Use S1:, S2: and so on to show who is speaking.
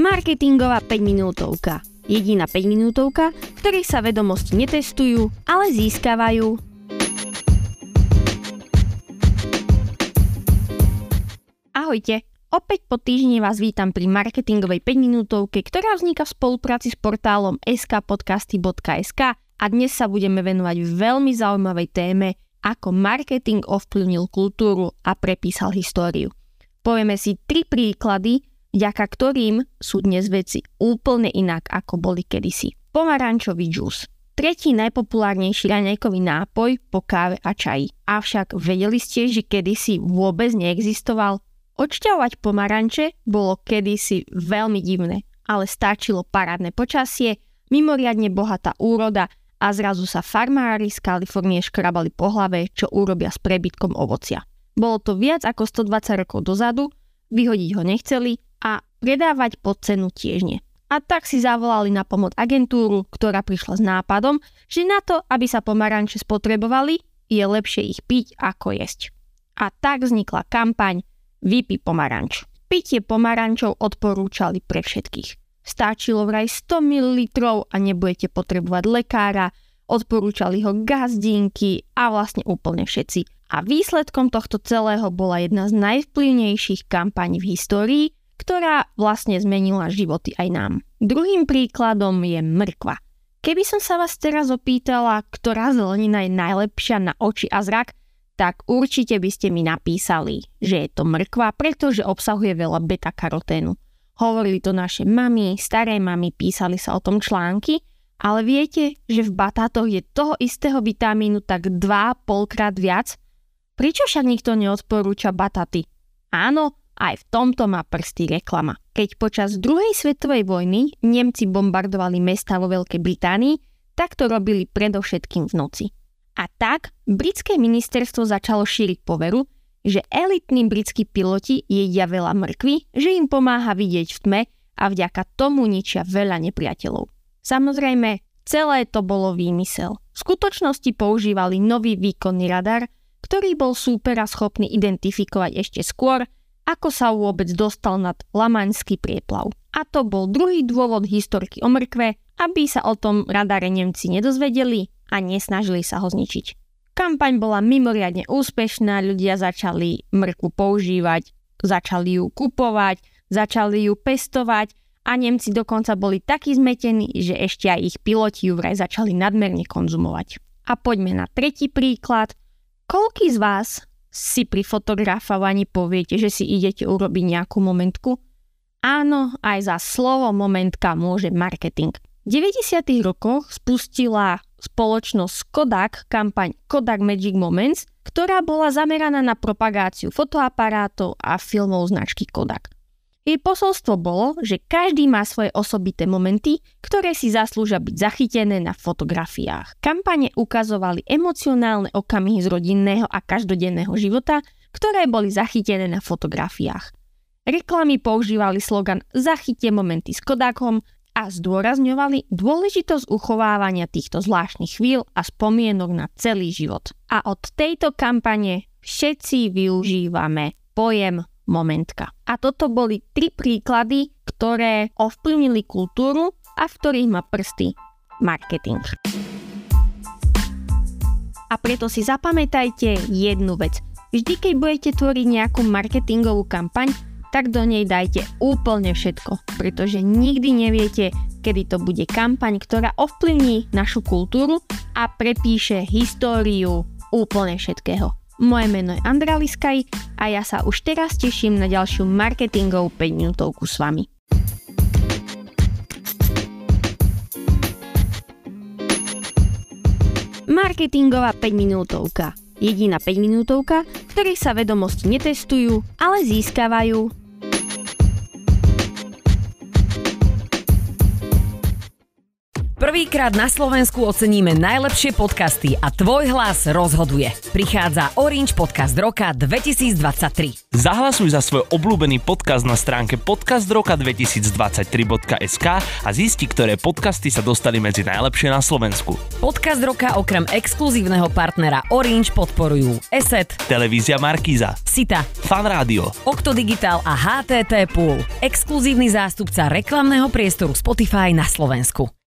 S1: Marketingová 5 minútovka. Jediná 5 minútovka, v ktorej sa vedomosti netestujú, ale získavajú. Ahojte, opäť po týždni vás vítam pri marketingovej 5 minútovke, ktorá vzniká v spolupráci s portálom skpodcasty.sk a dnes sa budeme venovať veľmi zaujímavej téme, ako marketing ovplyvnil kultúru a prepísal históriu. Povieme si tri príklady, vďaka ktorým sú dnes veci úplne inak, ako boli kedysi. Pomarančový džús. Tretí najpopulárnejší raňajkový nápoj po káve a čaji. Avšak vedeli ste, že kedysi vôbec neexistoval? Odšťavovať pomaranče bolo kedysi veľmi divné, ale stačilo parádne počasie, mimoriadne bohatá úroda a zrazu sa farmári z Kalifornie škrabali po hlave, čo urobia s prebytkom ovocia. Bolo to viac ako 120 rokov dozadu, vyhodiť ho nechceli a predávať pod cenu tiež nie. A tak si zavolali na pomoc agentúru, ktorá prišla s nápadom, že na to, aby sa pomaranče spotrebovali, je lepšie ich piť ako jesť. A tak vznikla kampaň Vypi pomaranč. Pitie pomarančov odporúčali pre všetkých. Stačilo vraj 100 ml a nebudete potrebovať lekára, odporúčali ho gazdinky a vlastne úplne všetci. A výsledkom tohto celého bola jedna z najvplyvnejších kampaní v histórii, ktorá vlastne zmenila životy aj nám. Druhým príkladom je mrkva. Keby som sa vás teraz opýtala, ktorá zelenina je najlepšia na oči a zrak, tak určite by ste mi napísali, že je to mrkva, pretože obsahuje veľa beta-karoténu. Hovorili to naše mamy, staré mamy, písali sa o tom články, ale viete, že v batátoch je toho istého vitamínu tak 2,5 krát viac? Prečo však nikto neodporúča bataty? Áno, aj v tomto má prsty reklama. Keď počas druhej svetovej vojny Nemci bombardovali mesta vo Veľkej Británii, tak to robili predovšetkým v noci. A tak britské ministerstvo začalo šíriť poveru, že elitní britskí piloti jedia veľa mrkvy, že im pomáha vidieť v tme a vďaka tomu ničia veľa nepriateľov. Samozrejme, celé to bolo výmysel. V skutočnosti používali nový výkonný radar, ktorý bol súpera schopný identifikovať ešte skôr, ako sa vôbec dostal nad Lamaňský prieplav. A to bol druhý dôvod historky o mrkve, aby sa o tom radare Nemci nedozvedeli a nesnažili sa ho zničiť. Kampaň bola mimoriadne úspešná, ľudia začali mrkvu používať, začali ju kupovať, začali ju pestovať a Nemci dokonca boli takí zmetení, že ešte aj ich piloti ju vraj začali nadmerne konzumovať. A poďme na tretí príklad. Koľký z vás si pri fotografovaní poviete, že si idete urobiť nejakú momentku? Áno, aj za slovo momentka môže marketing. V 90. rokoch spustila spoločnosť Kodak kampaň Kodak Magic Moments, ktorá bola zameraná na propagáciu fotoaparátov a filmov značky Kodak. Jej posolstvo bolo, že každý má svoje osobité momenty, ktoré si zaslúžia byť zachytené na fotografiách. Kampane ukazovali emocionálne okamihy z rodinného a každodenného života, ktoré boli zachytené na fotografiách. Reklamy používali slogan Zachyte momenty s Kodakom a zdôrazňovali dôležitosť uchovávania týchto zvláštnych chvíľ a spomienok na celý život. A od tejto kampane všetci využívame pojem momentka. A toto boli tri príklady, ktoré ovplyvnili kultúru a v ktorých má prsty marketing. A preto si zapamätajte jednu vec. Vždy, keď budete tvoriť nejakú marketingovú kampaň, tak do nej dajte úplne všetko, pretože nikdy neviete, kedy to bude kampaň, ktorá ovplyvní našu kultúru a prepíše históriu úplne všetkého. Moje meno je Andra Liskaj a ja sa už teraz teším na ďalšiu marketingovú 5 minútovku s vami. Marketingová 5 minútovka. Jediná 5 minútovka, v ktorej sa vedomosti netestujú, ale získavajú.
S2: Prvýkrát na Slovensku oceníme najlepšie podcasty a tvoj hlas rozhoduje. Prichádza Orange Podcast Roka 2023.
S3: Zahlasuj za svoj obľúbený podcast na stránke podcastroka2023.sk a zisti, ktoré podcasty sa dostali medzi najlepšie na Slovensku.
S2: Podcast Roka okrem exkluzívneho partnera Orange podporujú ESET,
S3: Televízia Markíza,
S2: Sita,
S3: Fan Rádio,
S2: Okto Digital a HTT Pool. Exkluzívny zástupca reklamného priestoru Spotify na Slovensku.